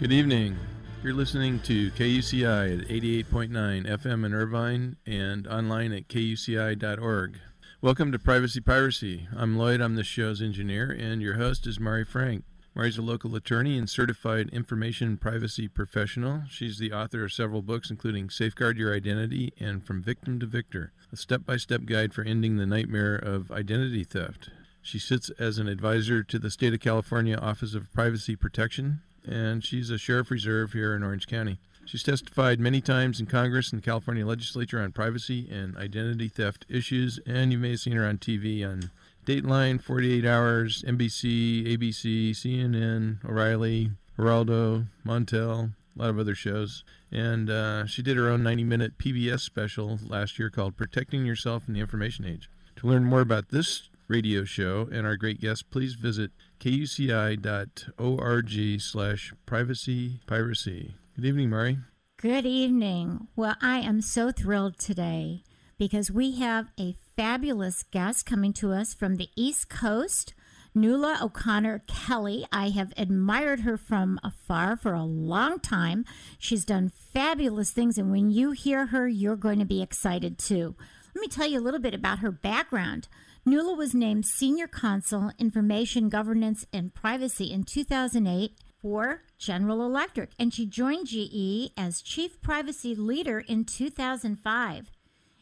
Good evening. You're listening to KUCI at 88.9 FM in Irvine and online at kuci.org. Welcome to Privacy Piracy. I'm Lloyd, I'm the show's engineer, and your host is Mari Frank. Mari's a local attorney and certified information privacy professional. She's the author of several books, including Safeguard Your Identity and From Victim to Victor, a step by step guide for ending the nightmare of identity theft. She sits as an advisor to the State of California Office of Privacy Protection and she's a sheriff reserve here in Orange County. She's testified many times in Congress and the California legislature on privacy and identity theft issues, and you may have seen her on TV on Dateline, 48 Hours, NBC, ABC, CNN, O'Reilly, Geraldo, Montel, a lot of other shows. And uh, she did her own 90 minute PBS special last year called Protecting Yourself in the Information Age. To learn more about this radio show and our great guest, please visit kuci.org slash privacy piracy. Good evening, Mari. Good evening. Well, I am so thrilled today because we have a fabulous guest coming to us from the East Coast. Nuala O'Connor Kelly. I have admired her from afar for a long time. She's done fabulous things, and when you hear her, you're going to be excited too. Let me tell you a little bit about her background. Nuala was named Senior Counsel, Information Governance and Privacy in 2008 for General Electric, and she joined GE as Chief Privacy Leader in 2005.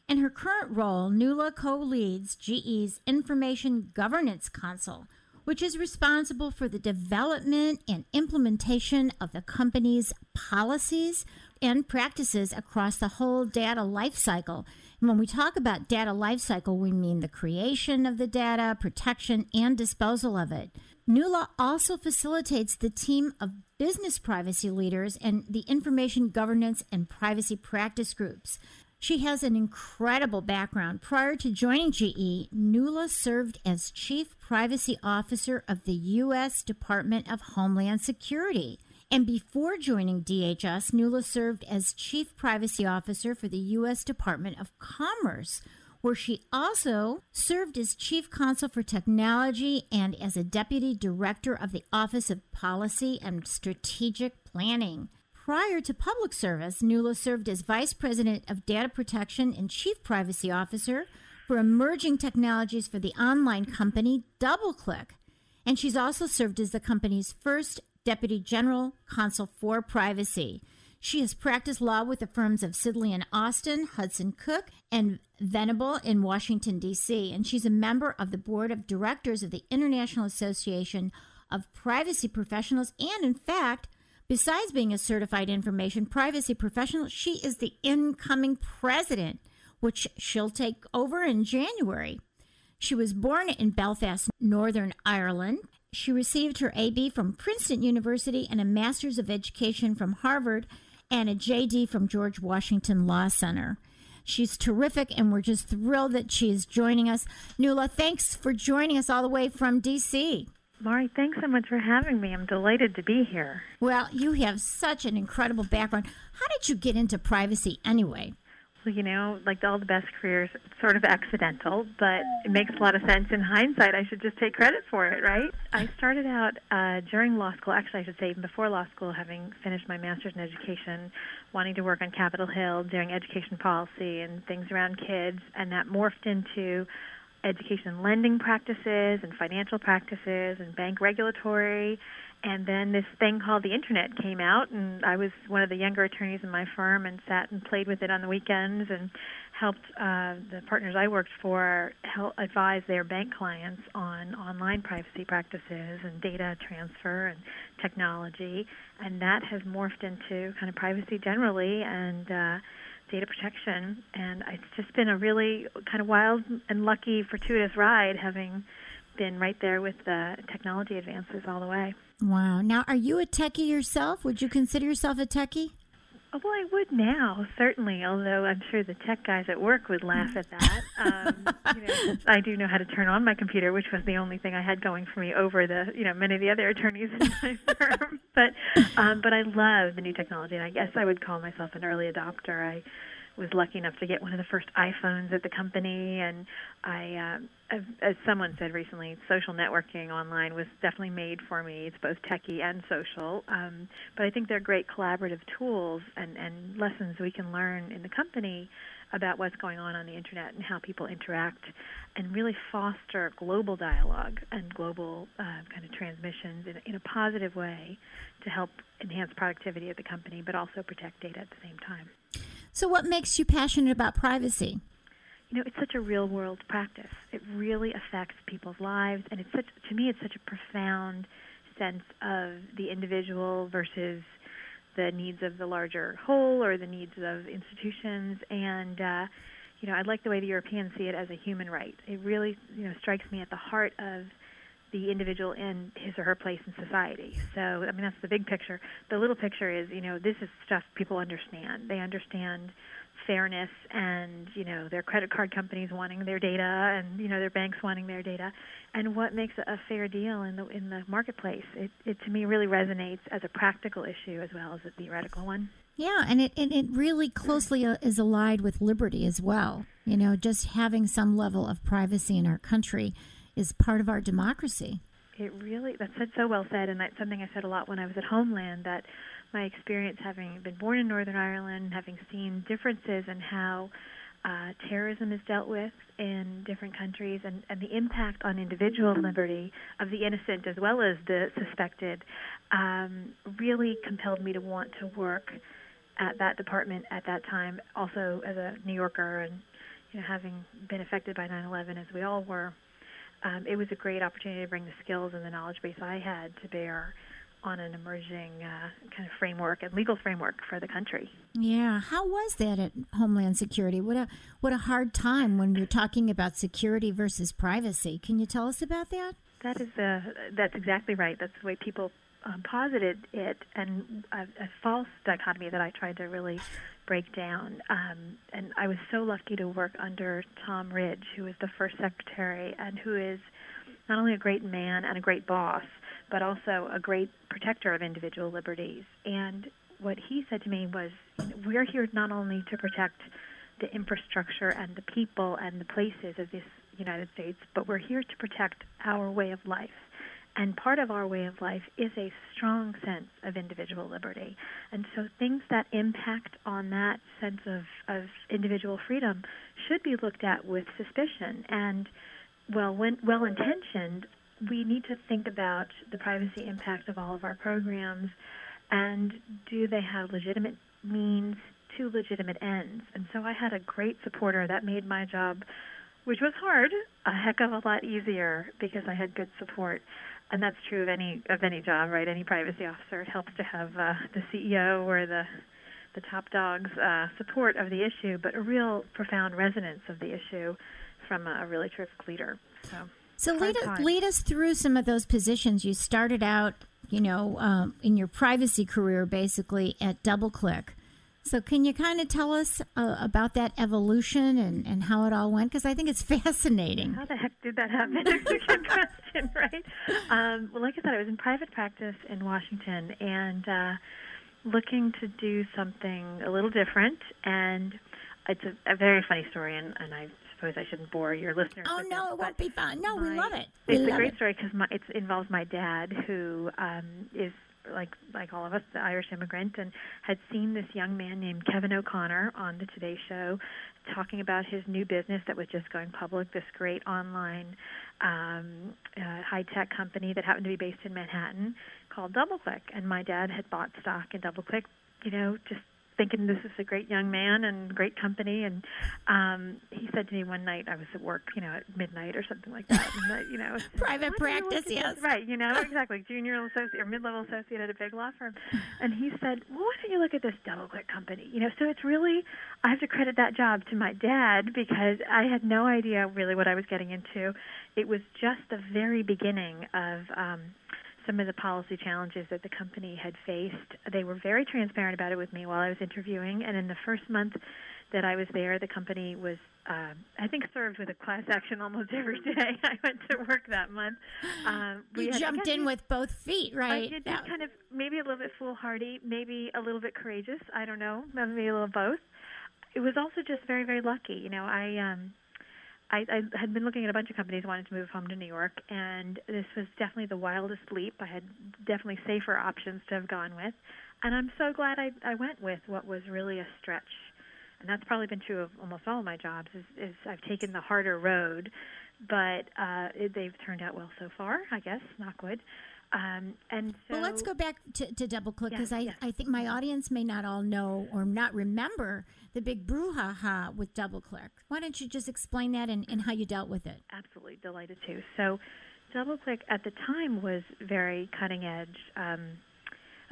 In her current role, Nuala co leads GE's Information Governance Council, which is responsible for the development and implementation of the company's policies and practices across the whole data lifecycle and when we talk about data lifecycle, we mean the creation of the data, protection, and disposal of it. Nuala also facilitates the team of business privacy leaders and the information governance and privacy practice groups. She has an incredible background. Prior to joining GE, Nuala served as Chief Privacy Officer of the U.S. Department of Homeland Security. And before joining DHS, Nuala served as Chief Privacy Officer for the U.S. Department of Commerce, where she also served as Chief Counsel for Technology and as a Deputy Director of the Office of Policy and Strategic Planning. Prior to public service, Nuala served as Vice President of Data Protection and Chief Privacy Officer for emerging technologies for the online company DoubleClick. And she's also served as the company's first Deputy General Counsel for Privacy. She has practiced law with the firms of Sidley and Austin, Hudson Cook, and Venable in Washington, D.C., and she's a member of the board of directors of the International Association of Privacy Professionals. And in fact, besides being a certified information privacy professional, she is the incoming president, which she'll take over in January. She was born in Belfast, Northern Ireland, she received her AB from Princeton University and a Master's of Education from Harvard and a JD from George Washington Law Center. She's terrific, and we're just thrilled that she is joining us. Nuala, thanks for joining us all the way from D.C. Mari, thanks so much for having me. I'm delighted to be here. Well, you have such an incredible background. How did you get into privacy anyway? You know, like all the best careers, sort of accidental, but it makes a lot of sense. In hindsight, I should just take credit for it, right? I started out uh, during law school, actually, I should say, even before law school, having finished my master's in education, wanting to work on Capitol Hill, doing education policy and things around kids, and that morphed into education lending practices and financial practices and bank regulatory And then this thing called the internet came out, and I was one of the younger attorneys in my firm and sat and played with it on the weekends and helped uh, the partners I worked for help advise their bank clients on online privacy practices and data transfer and technology. And that has morphed into kind of privacy generally and uh, data protection. And it's just been a really kind of wild and lucky, fortuitous ride having been right there with the technology advances all the way. Wow. Now, are you a techie yourself? Would you consider yourself a techie? Oh, well, I would now, certainly, although I'm sure the tech guys at work would laugh at that. Um, you know, I do know how to turn on my computer, which was the only thing I had going for me over the, you know, many of the other attorneys in my firm. But, um, but I love the new technology, and I guess I would call myself an early adopter. I was lucky enough to get one of the first iPhones at the company, and I, uh, as someone said recently, social networking online was definitely made for me. It's both techie and social, um, but I think they're great collaborative tools and, and lessons we can learn in the company about what's going on on the internet and how people interact, and really foster global dialogue and global uh, kind of transmissions in, in a positive way to help enhance productivity at the company, but also protect data at the same time. So, what makes you passionate about privacy? You know, it's such a real world practice. It really affects people's lives, and it's such to me, it's such a profound sense of the individual versus the needs of the larger whole or the needs of institutions. And uh, you know, I like the way the Europeans see it as a human right. It really, you know, strikes me at the heart of the individual in his or her place in society. So, I mean, that's the big picture. The little picture is, you know, this is stuff people understand. They understand fairness and, you know, their credit card companies wanting their data and, you know, their banks wanting their data and what makes a fair deal in the in the marketplace. It it to me really resonates as a practical issue as well as a theoretical one. Yeah, and it, and it really closely uh, is allied with liberty as well. You know, just having some level of privacy in our country is part of our democracy. It really, that's so well said, and that's something I said a lot when I was at Homeland, that my experience having been born in Northern Ireland, having seen differences in how uh, terrorism is dealt with in different countries and, and the impact on individual liberty of the innocent as well as the suspected um, really compelled me to want to work at that department at that time, also as a New Yorker and you know, having been affected by 9/11 as we all were um, it was a great opportunity to bring the skills and the knowledge base I had to bear on an emerging uh, kind of framework and legal framework for the country. Yeah, how was that at Homeland Security? What a what a hard time when you're talking about security versus privacy. Can you tell us about that? That is uh, that's exactly right. That's the way people um, posited it, and a, a false dichotomy that I tried to really break down. Um, and I was so lucky to work under Tom Ridge, who was the first secretary and who is not only a great man and a great boss, but also a great protector of individual liberties. And what he said to me was, we're here not only to protect the infrastructure and the people and the places of this United States, but we're here to protect our way of life. And part of our way of life is a strong sense of individual liberty. And so things that impact on that sense of, of individual freedom should be looked at with suspicion. And well, when, well intentioned, we need to think about the privacy impact of all of our programs and do they have legitimate means to legitimate ends. And so I had a great supporter that made my job, which was hard, a heck of a lot easier because I had good support and that's true of any of any job, right? Any privacy officer, it helps to have uh, the CEO or the the top dog's uh, support of the issue, but a real profound resonance of the issue from a, a really terrific leader. So, so lead, lead us through some of those positions. You started out, you know, um, in your privacy career, basically at DoubleClick. So, can you kind of tell us uh, about that evolution and, and how it all went? Because I think it's fascinating. How the heck did that happen? Good question, right? Um, well, like I said, I was in private practice in Washington and uh, looking to do something a little different. And it's a, a very funny story, and, and I suppose I shouldn't bore your listeners. Oh no, it, it won't be fun. No, my, we love it. We it's love a great it. story because it involves my dad, who um, is like like all of us, the Irish immigrant, and had seen this young man named Kevin O'Connor on the Today Show talking about his new business that was just going public. This great online um, uh, high tech company that happened to be based in Manhattan called DoubleClick, and my dad had bought stock in DoubleClick. You know, just thinking this is a great young man and great company. And um, he said to me one night, I was at work, you know, at midnight or something like that. And that, you know, private practice, yes, right. You know, exactly, junior associate or mid-level associate at a big law firm. And he said, well, why don't you look at this DoubleClick company? You know, so it's really I have to credit that job to my dad because I had no idea really what I was getting into. It was just the very beginning of. Um, some of the policy challenges that the company had faced. They were very transparent about it with me while I was interviewing, and in the first month that I was there, the company was, uh, I think, served with a class action almost every day I went to work that month. Um, you had, jumped in with both feet, right? I did that kind of maybe a little bit foolhardy, maybe a little bit courageous. I don't know, maybe a little both. It was also just very, very lucky. You know, I um, I, I had been looking at a bunch of companies wanting to move home to New York, and this was definitely the wildest leap. I had definitely safer options to have gone with, and I'm so glad I, I went with what was really a stretch. And that's probably been true of almost all of my jobs. Is, is I've taken the harder road, but uh, it, they've turned out well so far. I guess, knock wood. Um, and so, well, let's go back to, to DoubleClick because I, I think my audience may not all know or not remember the big brouhaha with DoubleClick. Why don't you just explain that and, and how you dealt with it? Absolutely, delighted to. So, DoubleClick at the time was very cutting edge. Um,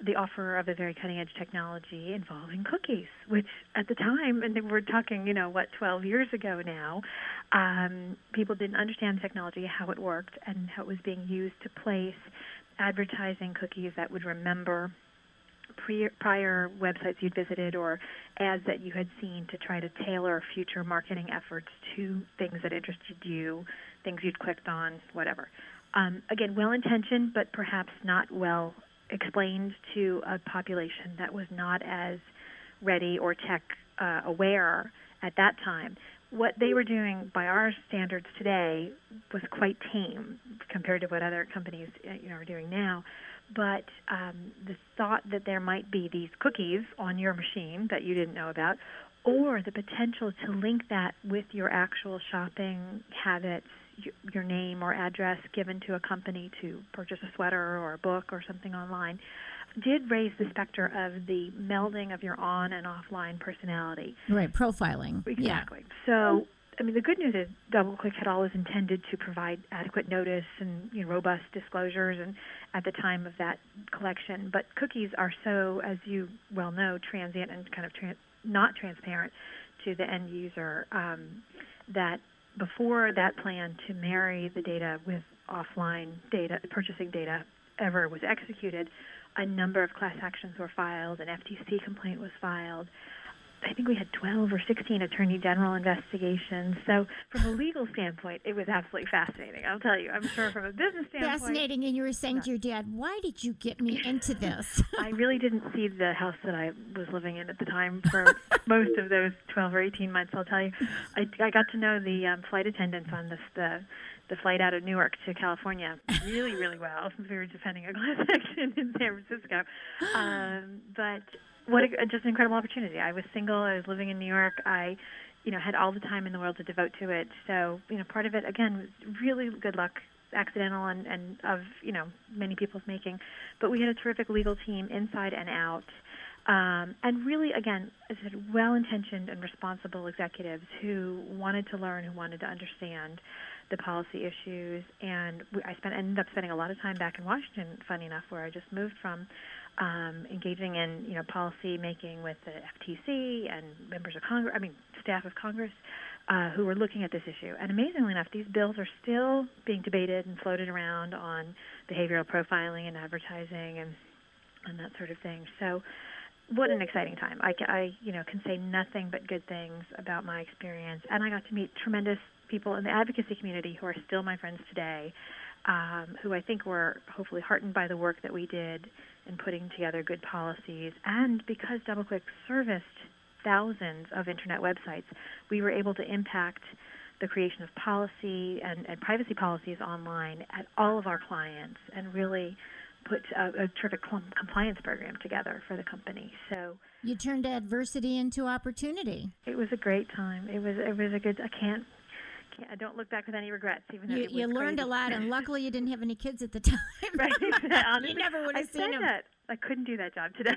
the offer of a very cutting edge technology involving cookies, which at the time, and we're talking, you know, what, 12 years ago now, um, people didn't understand technology, how it worked, and how it was being used to place advertising cookies that would remember prior websites you'd visited or ads that you had seen to try to tailor future marketing efforts to things that interested you, things you'd clicked on, whatever. Um, again, well intentioned, but perhaps not well explained to a population that was not as ready or tech uh, aware at that time what they were doing by our standards today was quite tame compared to what other companies uh, you know are doing now. But um, the thought that there might be these cookies on your machine that you didn't know about, or the potential to link that with your actual shopping habits, your name or address given to a company to purchase a sweater or a book or something online, did raise the specter of the melding of your on and offline personality. Right, profiling. Exactly. Yeah. So, I mean, the good news is DoubleClick had always intended to provide adequate notice and you know, robust disclosures, and at the time of that collection. But cookies are so, as you well know, transient and kind of trans- not transparent to the end user. Um, that before that plan to marry the data with offline data, purchasing data, ever was executed, a number of class actions were filed, an FTC complaint was filed. I think we had 12 or 16 attorney general investigations. So, from a legal standpoint, it was absolutely fascinating. I'll tell you. I'm sure from a business standpoint. Fascinating. And you were saying to your dad, why did you get me into this? I really didn't see the house that I was living in at the time for most of those 12 or 18 months, I'll tell you. I, I got to know the um, flight attendants on this, the the flight out of Newark to California really, really well. We were defending a class action in San Francisco. Um, but what a, just an incredible opportunity. I was single. I was living in New York. I, you know, had all the time in the world to devote to it. So, you know, part of it again was really good luck, accidental, and and of you know many people's making. But we had a terrific legal team inside and out. Um, and really, again, as I said, well-intentioned and responsible executives who wanted to learn, who wanted to understand the policy issues. And we, I spent ended up spending a lot of time back in Washington, funny enough, where I just moved from, um, engaging in you know policy making with the FTC and members of Congress. I mean, staff of Congress. Uh, who were looking at this issue. And amazingly enough, these bills are still being debated and floated around on behavioral profiling and advertising and and that sort of thing. So what an exciting time. I, I, you know, can say nothing but good things about my experience, and I got to meet tremendous people in the advocacy community who are still my friends today, um, who I think were hopefully heartened by the work that we did in putting together good policies, and because DoubleClick serviced thousands of internet websites, we were able to impact the creation of policy and, and privacy policies online at all of our clients, and really put a, a terrific compliance program together for the company. So you turned adversity into opportunity. It was a great time. It was it was a good. I can't. I don't look back with any regrets. Even you, you learned crazy. a lot, and luckily you didn't have any kids at the time. right. you never would have I seen them. That. I couldn't do that job today.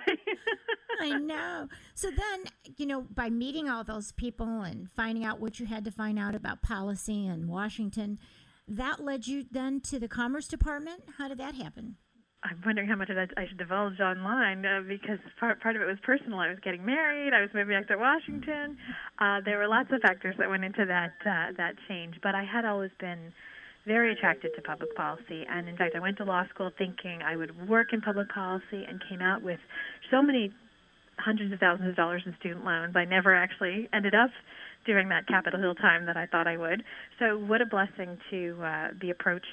I know. So then, you know, by meeting all those people and finding out what you had to find out about policy in Washington, that led you then to the Commerce Department. How did that happen? I'm wondering how much of that I should divulge online uh, because part part of it was personal. I was getting married. I was moving back to Washington. Uh, there were lots of factors that went into that uh, that change. But I had always been very attracted to public policy, and in fact, I went to law school thinking I would work in public policy, and came out with so many hundreds of thousands of dollars in student loans. I never actually ended up doing that Capitol Hill time that I thought I would. So, what a blessing to uh, be approached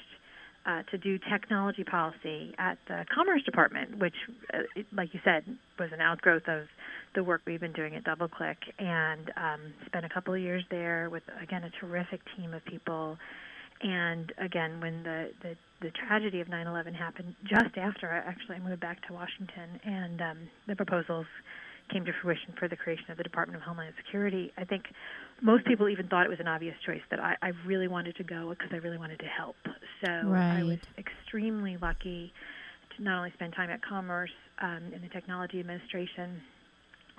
uh, to do technology policy at the Commerce Department, which, uh, it, like you said, was an outgrowth of the work we've been doing at DoubleClick, and um, spent a couple of years there with again a terrific team of people. And again, when the the, the tragedy of 9/11 happened, just after I actually moved back to Washington, and um, the proposals came to fruition for the creation of the Department of Homeland Security, I think most people even thought it was an obvious choice that I, I really wanted to go because I really wanted to help. So right. I was extremely lucky to not only spend time at Commerce um, in the Technology Administration,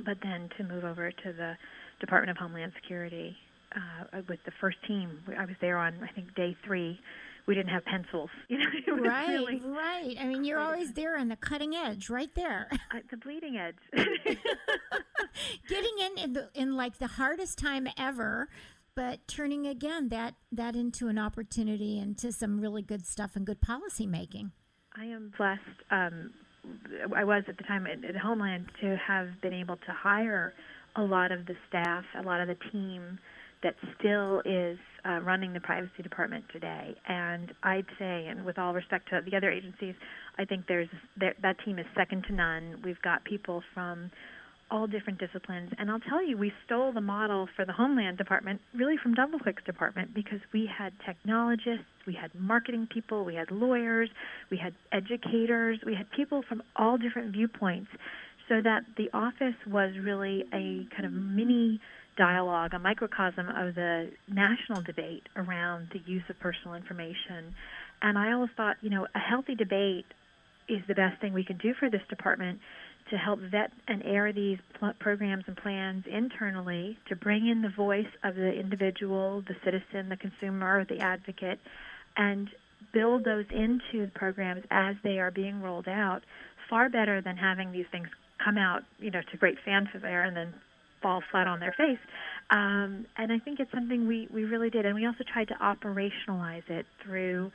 but then to move over to the Department of Homeland Security uh, with the first team. I was there on I think day three we didn't have pencils. You know, right, really right. I mean, you're always there on the cutting edge, right there, uh, the bleeding edge. Getting in in, the, in like the hardest time ever, but turning again that that into an opportunity into some really good stuff and good policy making. I am blessed. Um, I was at the time at, at Homeland to have been able to hire a lot of the staff, a lot of the team that still is uh, running the privacy department today. And I'd say, and with all respect to the other agencies, I think there's there, that team is second to none. We've got people from all different disciplines. And I'll tell you, we stole the model for the Homeland Department really from DoubleClick's department because we had technologists, we had marketing people, we had lawyers, we had educators, we had people from all different viewpoints so that the office was really a kind of mini dialogue, a microcosm of the national debate around the use of personal information. And I always thought, you know, a healthy debate is the best thing we can do for this department to help vet and air these pl- programs and plans internally, to bring in the voice of the individual, the citizen, the consumer, the advocate, and build those into the programs as they are being rolled out far better than having these things come out, you know, to great fanfare and then fall flat on their face. Um, and I think it's something we, we really did. And we also tried to operationalize it through,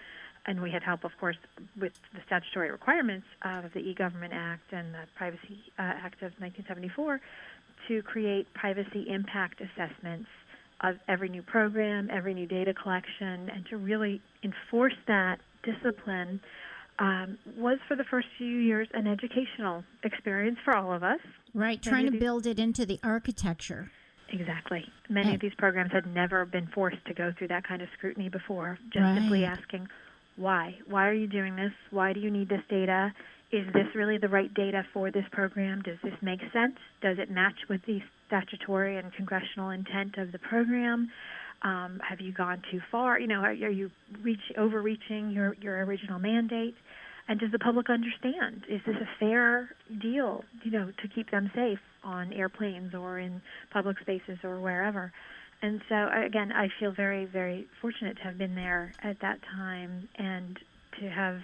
and we had help, of course, with the statutory requirements of the e Government Act and the Privacy uh, Act of 1974 to create privacy impact assessments of every new program, every new data collection, and to really enforce that discipline um, was for the first few years an educational experience for all of us. Right, trying to build it into the architecture. Exactly. Many and, of these programs had never been forced to go through that kind of scrutiny before. Just right. simply asking, why? Why are you doing this? Why do you need this data? Is this really the right data for this program? Does this make sense? Does it match with the statutory and congressional intent of the program? Um, have you gone too far? You know, are, are you reach, overreaching your, your original mandate? And does the public understand? Is this a fair deal, you know, to keep them safe on airplanes or in public spaces or wherever? And so, again, I feel very, very fortunate to have been there at that time and to have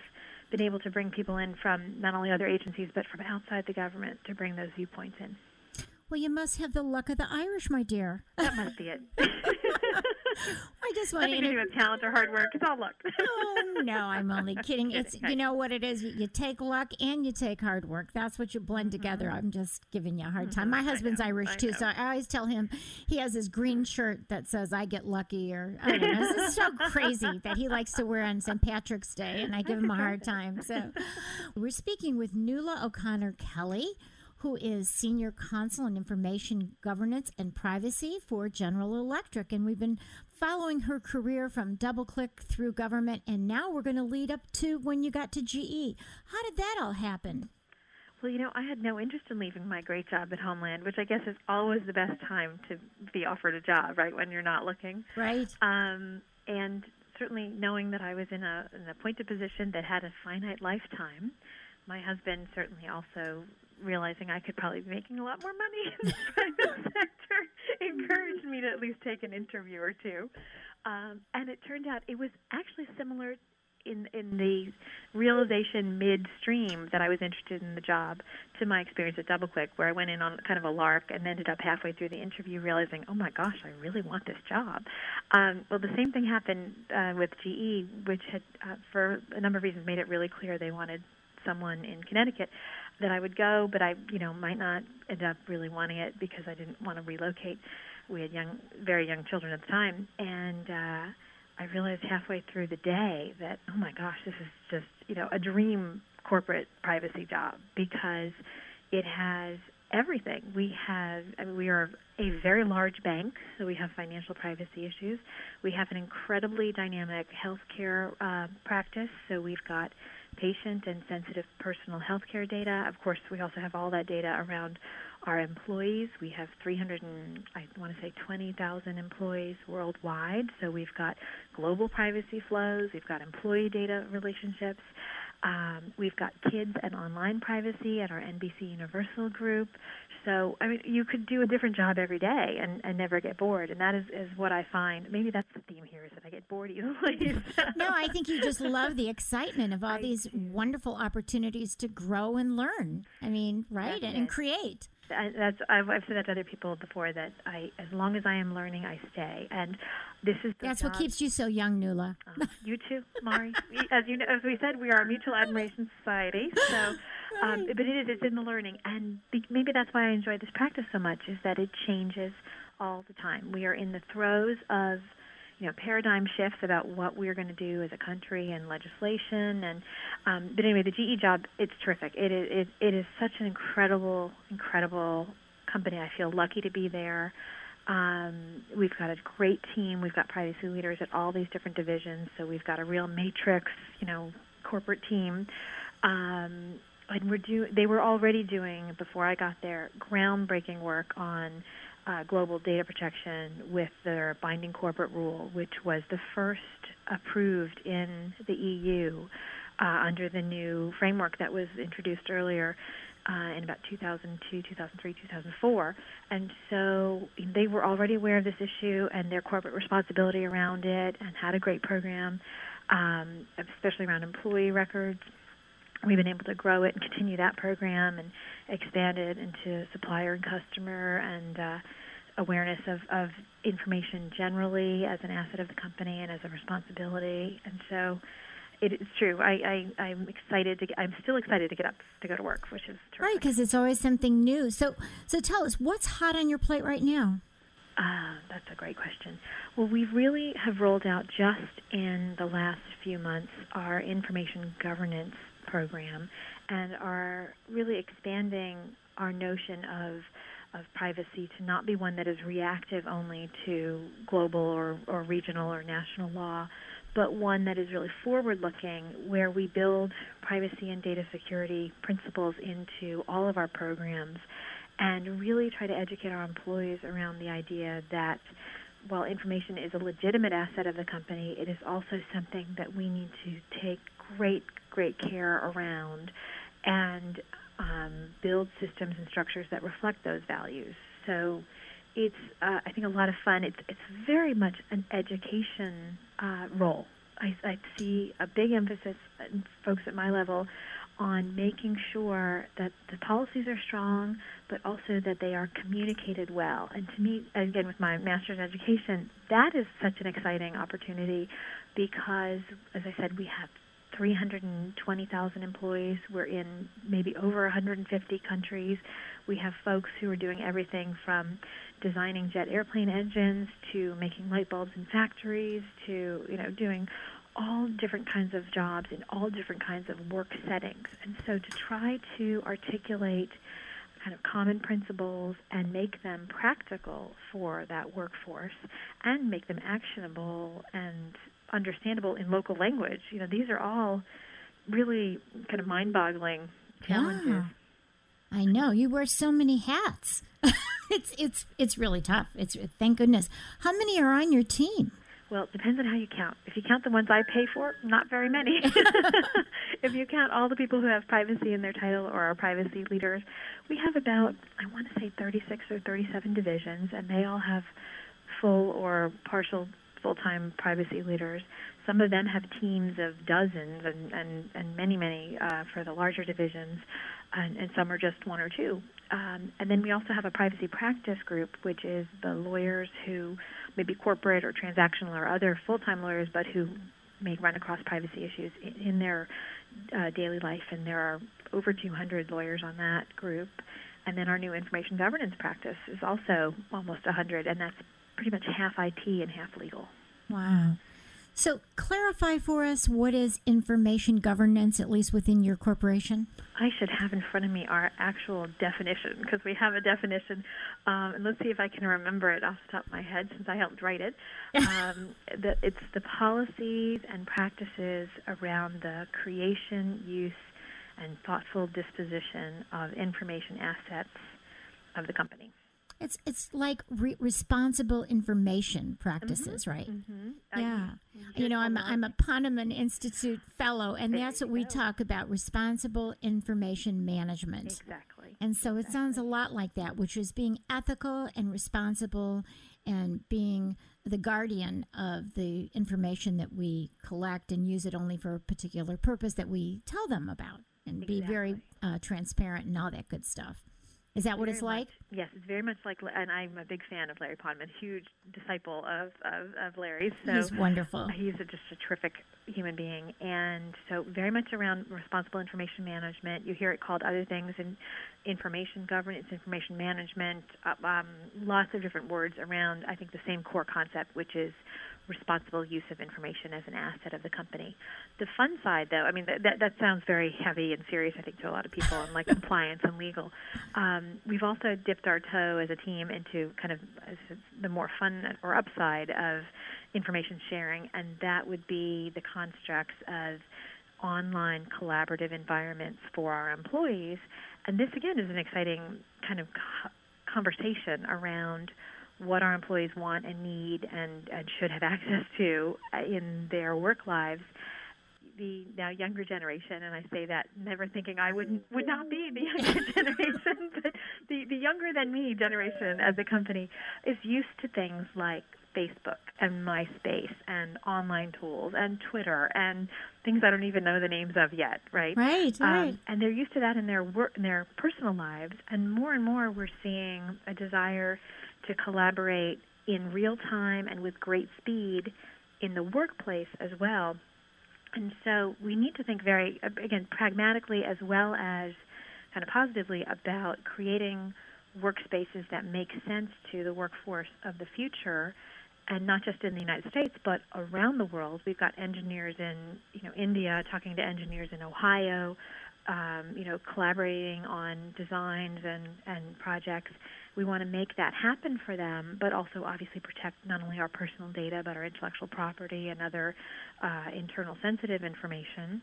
been able to bring people in from not only other agencies but from outside the government to bring those viewpoints in. Well, you must have the luck of the Irish, my dear. That must be it. I just want to do with talent or hard work. It's all luck. oh no, I'm only kidding. It's you know what it is. You, you, take luck and you take hard work. That's what you blend mm-hmm. together. I'm just giving you a hard time. My husband's Irish too, so I always tell him he has his green shirt that says "I get lucky" or I don't know. It's so crazy that he likes to wear on St. Patrick's Day, and I give him a hard time. So we're speaking with Nuala O'Connor Kelly who is Senior Counsel in Information Governance and Privacy for General Electric. And we've been following her career from DoubleClick through government, and now we're going to lead up to when you got to GE. How did that all happen? Well, you know, I had no interest in leaving my great job at Homeland, which I guess is always the best time to be offered a job, right, when you're not looking. Right. Um, and certainly knowing that I was in a, an appointed position that had a finite lifetime, my husband certainly also realizing I could probably be making a lot more money in the private sector encouraged me to at least take an interview or two. Um, and it turned out it was actually similar in in the realization midstream that I was interested in the job to my experience at DoubleClick, where I went in on kind of a lark and ended up halfway through the interview realizing, oh my gosh, I really want this job. Um, well, the same thing happened uh, with GE, which had, uh, for a number of reasons, made it really clear they wanted someone in Connecticut that I would go, but I, you know, might not end up really wanting it because I didn't want to relocate. We had young, very young children at the time, and uh, I realized halfway through the day that, oh my gosh, this is just, you know, a dream corporate privacy job because it has everything. We have, I mean, we are a very large bank, so we have financial privacy issues. We have an incredibly dynamic healthcare uh, practice, so we've got patient and sensitive personal healthcare data. Of course, we also have all that data around our employees. We have 300 and I want to say 20,000 employees worldwide. So we've got global privacy flows. We've got employee data relationships. Um, we've got kids and online privacy at our NBC Universal group. So, I mean, you could do a different job every day and, and never get bored. And that is, is what I find. Maybe that's the theme here is that I get bored easily. no, I think you just love the excitement of all I these do. wonderful opportunities to grow and learn. I mean, right? And, and create that's I've, I've said that to other people before that I as long as I am learning I stay. And this is that's job. what keeps you so young Nuala uh, you too Mari. As you know, as we said we are a mutual admiration society so um, but it is it's in the learning. And be, maybe that's why I enjoy this practice so much is that it changes all the time. We are in the throes of you know paradigm shifts about what we're going to do as a country and legislation and um, but anyway the GE job it's terrific. It is it, it is such an incredible incredible company. I feel lucky to be there. Um, we've got a great team. We've got privacy leaders at all these different divisions. So we've got a real matrix you know corporate team. Um, and we're do they were already doing before I got there groundbreaking work on uh, global data protection with their binding corporate rule, which was the first approved in the EU uh, under the new framework that was introduced earlier uh, in about 2002, 2003, 2004. And so they were already aware of this issue and their corporate responsibility around it and had a great program, um, especially around employee records. We've been able to grow it and continue that program and expand it into supplier and customer and uh, awareness of, of information generally as an asset of the company and as a responsibility. And so it is true. I, I I'm excited to. Get, I'm still excited to get up to go to work, which is terrific. right because it's always something new. So so tell us what's hot on your plate right now. Ah, that's a great question. Well, we really have rolled out just in the last few months our information governance program, and are really expanding our notion of of privacy to not be one that is reactive only to global or, or regional or national law, but one that is really forward looking, where we build privacy and data security principles into all of our programs and really try to educate our employees around the idea that while information is a legitimate asset of the company, it is also something that we need to take great, great care around and um, build systems and structures that reflect those values. So it's, uh, I think, a lot of fun. It's, it's very much an education uh, role. I, I see a big emphasis in folks at my level on making sure that the policies are strong, but also that they are communicated well. And to me, again, with my master's in education, that is such an exciting opportunity because, as I said, we have 320,000 employees. We're in maybe over 150 countries. We have folks who are doing everything from designing jet airplane engines to making light bulbs in factories to, you know, doing all different kinds of jobs in all different kinds of work settings. And so to try to articulate kind of common principles and make them practical for that workforce and make them actionable and understandable in local language. You know, these are all really kind of mind-boggling challenges. Yeah. I know you wear so many hats. it's it's it's really tough. It's thank goodness. How many are on your team? Well, it depends on how you count. If you count the ones I pay for, not very many. if you count all the people who have privacy in their title or are privacy leaders, we have about, I want to say 36 or 37 divisions, and they all have full or partial full time privacy leaders. Some of them have teams of dozens and, and, and many, many uh, for the larger divisions, and, and some are just one or two. Um, and then we also have a privacy practice group, which is the lawyers who maybe corporate or transactional or other full-time lawyers, but who may run across privacy issues in, in their uh, daily life. And there are over 200 lawyers on that group. And then our new information governance practice is also almost 100, and that's pretty much half IT and half legal. Wow. So, clarify for us what is information governance, at least within your corporation? I should have in front of me our actual definition because we have a definition. Um, and let's see if I can remember it off the top of my head since I helped write it. Um, the, it's the policies and practices around the creation, use, and thoughtful disposition of information assets of the company. It's it's like re- responsible information practices, mm-hmm. right? Mm-hmm. Yeah. you know, I'm a, I'm a Ponemon Institute fellow, and there that's what we go. talk about: responsible information management. Exactly. And so it sounds a lot like that, which is being ethical and responsible, and being the guardian of the information that we collect and use it only for a particular purpose that we tell them about, and exactly. be very uh, transparent and all that good stuff. Is that what it's much, like? Yes, it's very much like, and I'm a big fan of Larry Ponemon, huge disciple of, of, of Larry's. So he's wonderful. He's a, just a terrific human being, and so very much around responsible information management. You hear it called other things in information governance, information management, uh, um, lots of different words around. I think the same core concept, which is responsible use of information as an asset of the company. The fun side, though, I mean, that, that, that sounds very heavy and serious, I think, to a lot of people, and like compliance and legal. Um, we've also dipped our toe as a team into kind of the more fun or upside of information sharing, and that would be the constructs of online collaborative environments for our employees. And this, again, is an exciting kind of conversation around what our employees want and need and, and should have access to uh, in their work lives the now younger generation, and I say that never thinking I would would not be the younger generation, but the the younger than me generation as a company is used to things like Facebook and MySpace and online tools and Twitter and things I don't even know the names of yet, right? Right, um, right. And they're used to that in their work in their personal lives, and more and more we're seeing a desire to collaborate in real time and with great speed in the workplace as well. And so we need to think very, again, pragmatically as well as kind of positively about creating workspaces that make sense to the workforce of the future and not just in the United States but around the world. We've got engineers in you know India talking to engineers in Ohio, um, you know collaborating on designs and and projects we want to make that happen for them, but also obviously protect not only our personal data, but our intellectual property and other uh, internal sensitive information.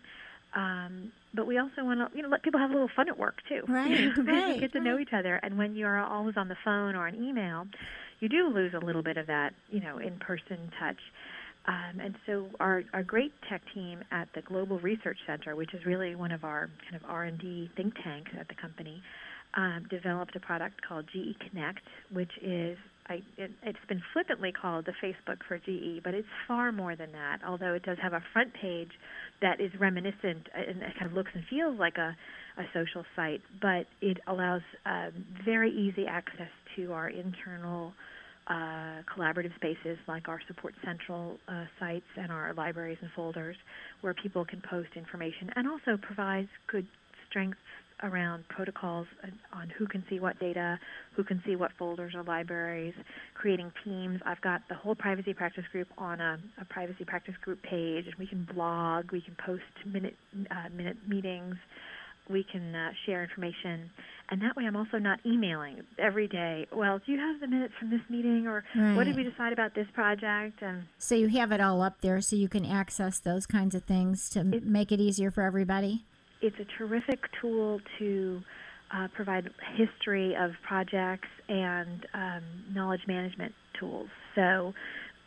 Um, but we also want to, you know, let people have a little fun at work too. Right, right. get to know each other, and when you're always on the phone or an email, you do lose a little bit of that, you know, in-person touch. Um, and so our, our great tech team at the Global Research Center, which is really one of our kind of R&D think tanks at the company, um, developed a product called GE Connect, which is I, it, has been flippantly called the Facebook for GE, but it's far more than that. Although it does have a front page that is reminiscent and it kind of looks and feels like a, a social site, but it allows um, very easy access to our internal uh, collaborative spaces like our Support Central uh, sites and our libraries and folders, where people can post information and also provides good strengths around protocols on who can see what data, who can see what folders or libraries, creating teams. I've got the whole privacy practice group on a, a privacy practice group page, and we can blog, we can post minute uh, minute meetings, we can uh, share information, and that way I'm also not emailing every day. Well, do you have the minutes from this meeting, or what did we decide about this project? And So you have it all up there so you can access those kinds of things to It- make it easier for everybody. It's a terrific tool to uh, provide history of projects and um, knowledge management tools. So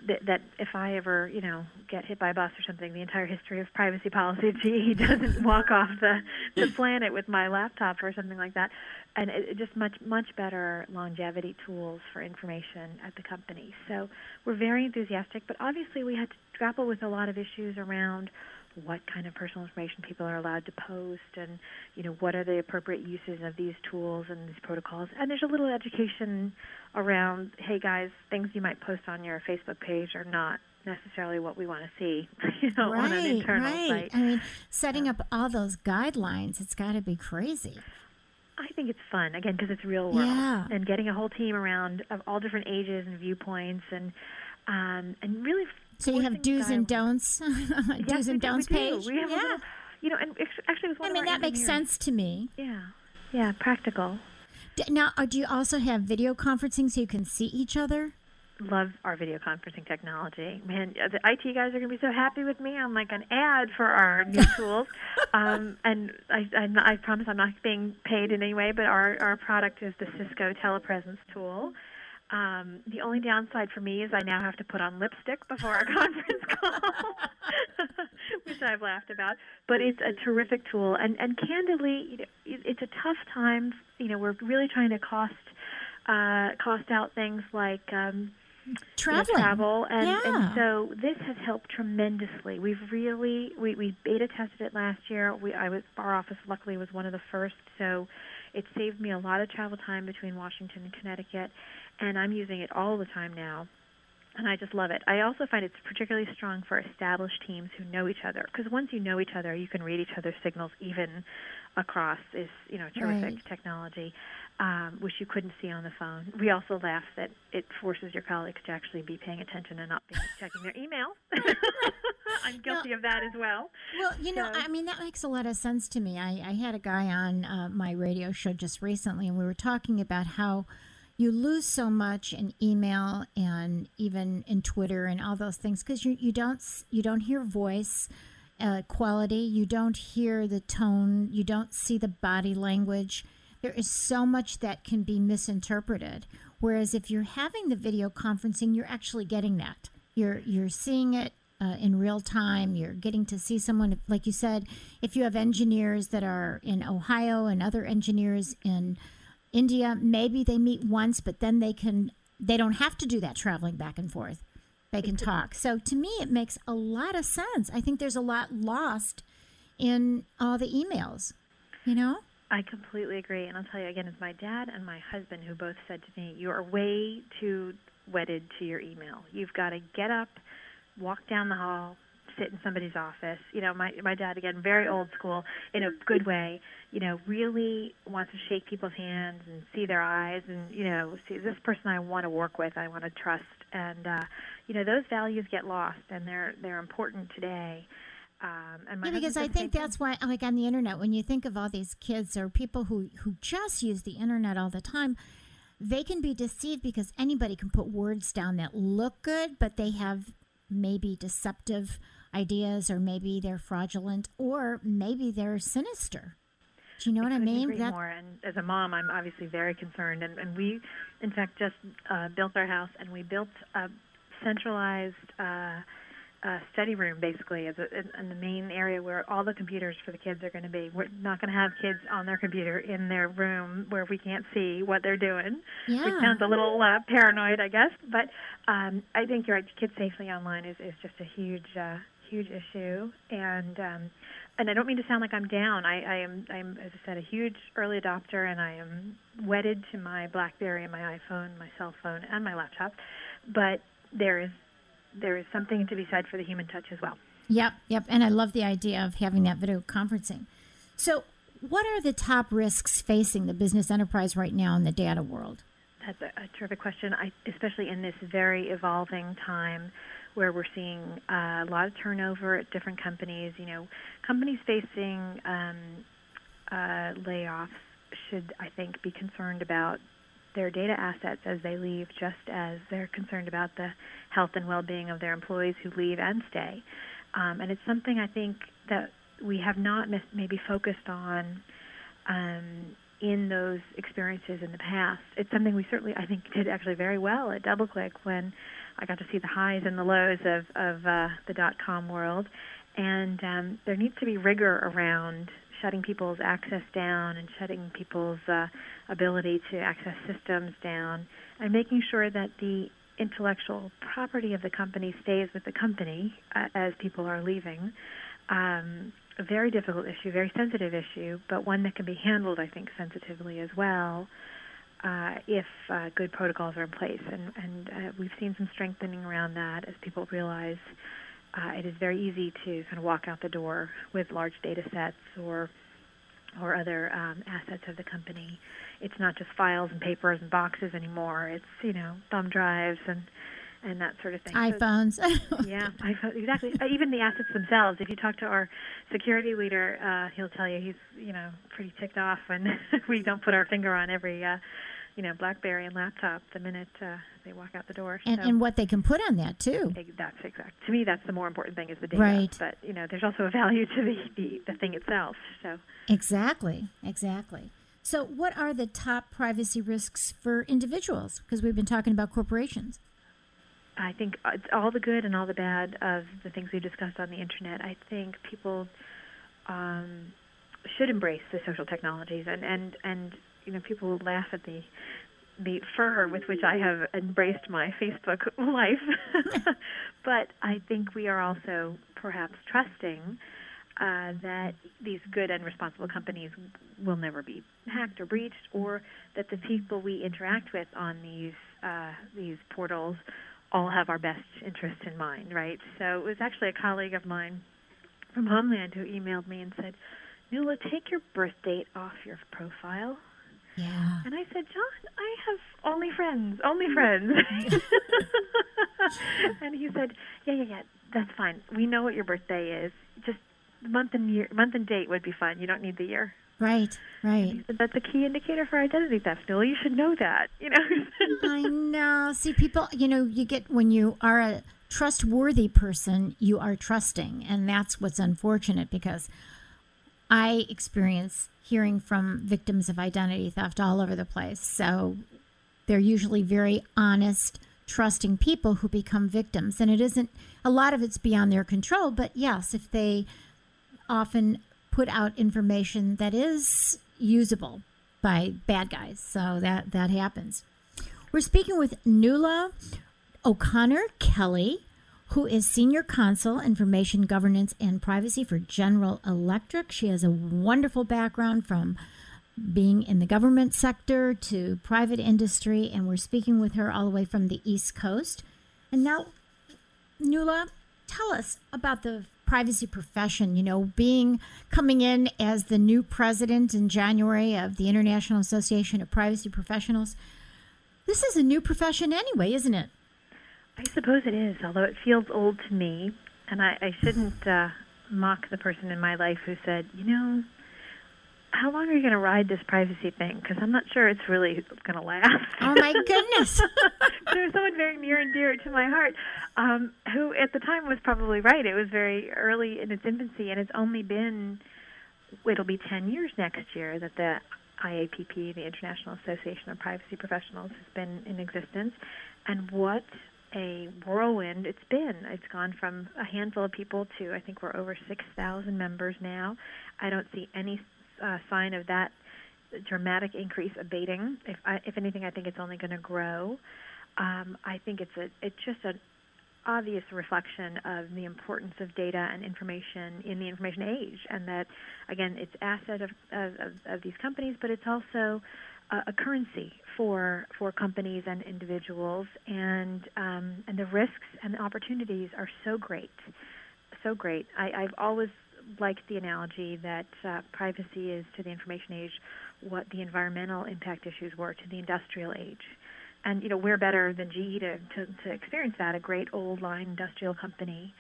that, that if I ever, you know, get hit by a bus or something, the entire history of privacy policy GE doesn't walk off the, the planet with my laptop or something like that. And it just much much better longevity tools for information at the company. So we're very enthusiastic, but obviously we had to grapple with a lot of issues around what kind of personal information people are allowed to post and you know what are the appropriate uses of these tools and these protocols and there's a little education around hey guys things you might post on your facebook page are not necessarily what we want to see you know on an internal right. site I mean, setting up all those guidelines, it's got to be crazy. I think it's fun again because it's real world Yeah. and getting a whole team around of all different ages and viewpoints and um, and really. So you have do's and don'ts, Yes, do's and don'ts do. page. We have yeah. little, you know, and actually, it was one I mean, that makes sense to me. Yeah, yeah, practical. D- Now, uh, do you also have video conferencing so you can see each other? Love our video conferencing technology. Man, the IT guys are going to be so happy with me. I'm like an ad for our new tools, um, and I, I, I promise I'm not being paid in any way. But our our product is the Cisco Telepresence tool. Um, the only downside for me is I now have to put on lipstick before our conference call, which I've laughed about. But it's a terrific tool, and and candidly, you know, it's a tough time. You know, we're really trying to cost uh, cost out things like. Um, Traveling. travel and, Yeah. and so this has helped tremendously we've really we, we beta tested it last year we i was our office luckily was one of the first so it saved me a lot of travel time between washington and connecticut and i'm using it all the time now and I just love it. I also find it's particularly strong for established teams who know each other because once you know each other, you can read each other's signals even across. Is you know terrific Right. technology, um, which you couldn't see on the phone. We also laugh that it forces your colleagues to actually be paying attention and not be checking their email. I'm guilty of that as well. Well, you know, So- I mean, that makes a lot of sense to me. I, I had a guy on uh, my radio show just recently, and we were talking about how you lose so much in email and even in Twitter and all those things because you, you don't you don't hear voice uh, quality, you don't hear the tone, you don't see the body language. There is so much that can be misinterpreted. Whereas if you're having the video conferencing, you're actually getting that. You're you're seeing it uh, in real time. You're getting to see someone, like you said, if you have engineers that are in Ohio and other engineers in India, maybe they meet once, but then they can they don't have to do that traveling back and forth. They can talk. So to me, it makes a lot of sense. I think there's a lot lost in all the emails. You know? I completely agree, and I'll tell you again, it's my dad and my husband who both said to me, "You are way too wedded to your email. You've got to get up, walk down the hall, sit in somebody's office." You know, my my dad again, very old school in a good way. You know, really wants to shake people's hands and see their eyes, and you know, see this person I want to work with, I want to trust, and uh, you know, those values get lost, and they're they're important today. Um, and my Yeah, because I said the same think that's why, like on the internet, when you think of all these kids or people who who just use the internet all the time, they can be deceived because anybody can put words down that look good, but they have maybe deceptive ideas, or maybe they're fraudulent, or maybe they're sinister. Do you know what I mean? Agree That- more. And as a mom, I'm obviously very concerned. And, and we, in fact, just uh, built our house, and we built a centralized uh, uh, study room, basically, as a, in, in the main area where all the computers for the kids are going to be. We're not going to have kids on their computer in their room where we can't see what they're doing. Which yeah. sounds a little uh, paranoid, I guess. But um, I think you're right. Kids safely online is, is just a huge, uh, huge issue. And um, and I don't mean to sound like I'm down. I, I am, I'm, as I said, a huge early adopter, and I am wedded to my BlackBerry and my iPhone, my cell phone, and my laptop. But there is there is something to be said for the human touch as well. Yep, yep. And I love the idea of having that video conferencing. So, what are the top risks facing the business enterprise right now in the data world? That's a, a terrific question, I, especially in this very evolving time where we're seeing uh, a lot of turnover at different companies. You know, companies facing um, uh, layoffs should, I think, be concerned about their data assets as they leave, just as they're concerned about the health and well-being of their employees who leave and stay. Um, and it's something I think that we have not maybe focused on um, in those experiences in the past. It's something we certainly, I think, did actually very well at DoubleClick when I got to see the highs and the lows of, of uh, the dot com world. And um, there needs to be rigor around shutting people's access down and shutting people's uh, ability to access systems down and making sure that the intellectual property of the company stays with the company uh, as people are leaving. Um, a very difficult issue, very sensitive issue, but one that can be handled, I think, sensitively as well uh, if uh, good protocols are in place. And, and uh, we've seen some strengthening around that as people realize uh, it is very easy to kind of walk out the door with large data sets or or other um, assets of the company. It's not just files and papers and boxes anymore. It's you know thumb drives and and that sort of thing. iPhones. So, yeah, iPhone, exactly. Uh, even the assets themselves. If you talk to our security leader, uh, he'll tell you he's you know pretty ticked off when we don't put our finger on every uh, you know BlackBerry and laptop the minute uh, they walk out the door. And, so, and what they can put on that too. That's exact. To me, that's the more important thing is the data. Right. But you know, there's also a value to the, the, the thing itself. So exactly, exactly. So, what are the top privacy risks for individuals? Because we've been talking about corporations. I think it's all the good and all the bad of the things we discussed on the internet. I think people um, should embrace the social technologies, and and and you know, people will laugh at the the fervor with which I have embraced my Facebook life. but I think we are also perhaps trusting uh, that these good and responsible companies will never be hacked or breached, or that the people we interact with on these uh, these portals all have our best interests in mind, right? So it was actually a colleague of mine from Homeland who emailed me and said, Nuala, take your birth date off your profile. Yeah. And I said, John, I have only friends, only mm. friends. and he said, Yeah, yeah, yeah, that's fine. We know what your birthday is. Just month and year, month and date would be fine. You don't need the year. Right, right. Said, That's a key indicator for identity theft, Bill. You should know that. You know. I know. See, people. You know, you get when you are a trustworthy person, you are trusting, and that's what's unfortunate because I experience hearing from victims of identity theft all over the place. So they're usually very honest, trusting people who become victims. And it isn't, a lot of it's beyond their control, but yes, if they often put out information that is usable by bad guys. So that, that happens. We're speaking with Nuala O'Connor Kelly who is Senior Counsel, Information Governance and Privacy for General Electric. She has a wonderful background from being in the government sector to private industry, and we're speaking with her all the way from the East Coast. And now, Nuala, tell us about the privacy profession. You know, being coming in as the new president in January of the International Association of Privacy Professionals. This is a new profession anyway, isn't it? I suppose it is, although it feels old to me, and I, I shouldn't uh, mock the person in my life who said, you know, how long are you going to ride this privacy thing? Because I'm not sure it's really going to last. Oh my goodness! There's someone very near and dear to my heart, um, who at the time was probably right. It was very early in its infancy, and it's only been it'll be 10 years next year that the IAPP, the International Association of Privacy Professionals, has been in existence. And what a whirlwind it's been. It's gone from a handful of people to I think we're over 6,000 members now. I don't see any uh, sign of that dramatic increase abating. If I, if anything, I think it's only going to grow. Um, I think it's a it's just an obvious reflection of the importance of data and information in the information age, and that again, it's asset of of, of these companies, but it's also a, a currency for for companies and individuals, and um, and the risks and the opportunities are so great, so great. I, I've always liked the analogy that uh, privacy is to the information age what the environmental impact issues were to the industrial age. And you know we're better than GE to, to, to experience that. A great old line industrial company,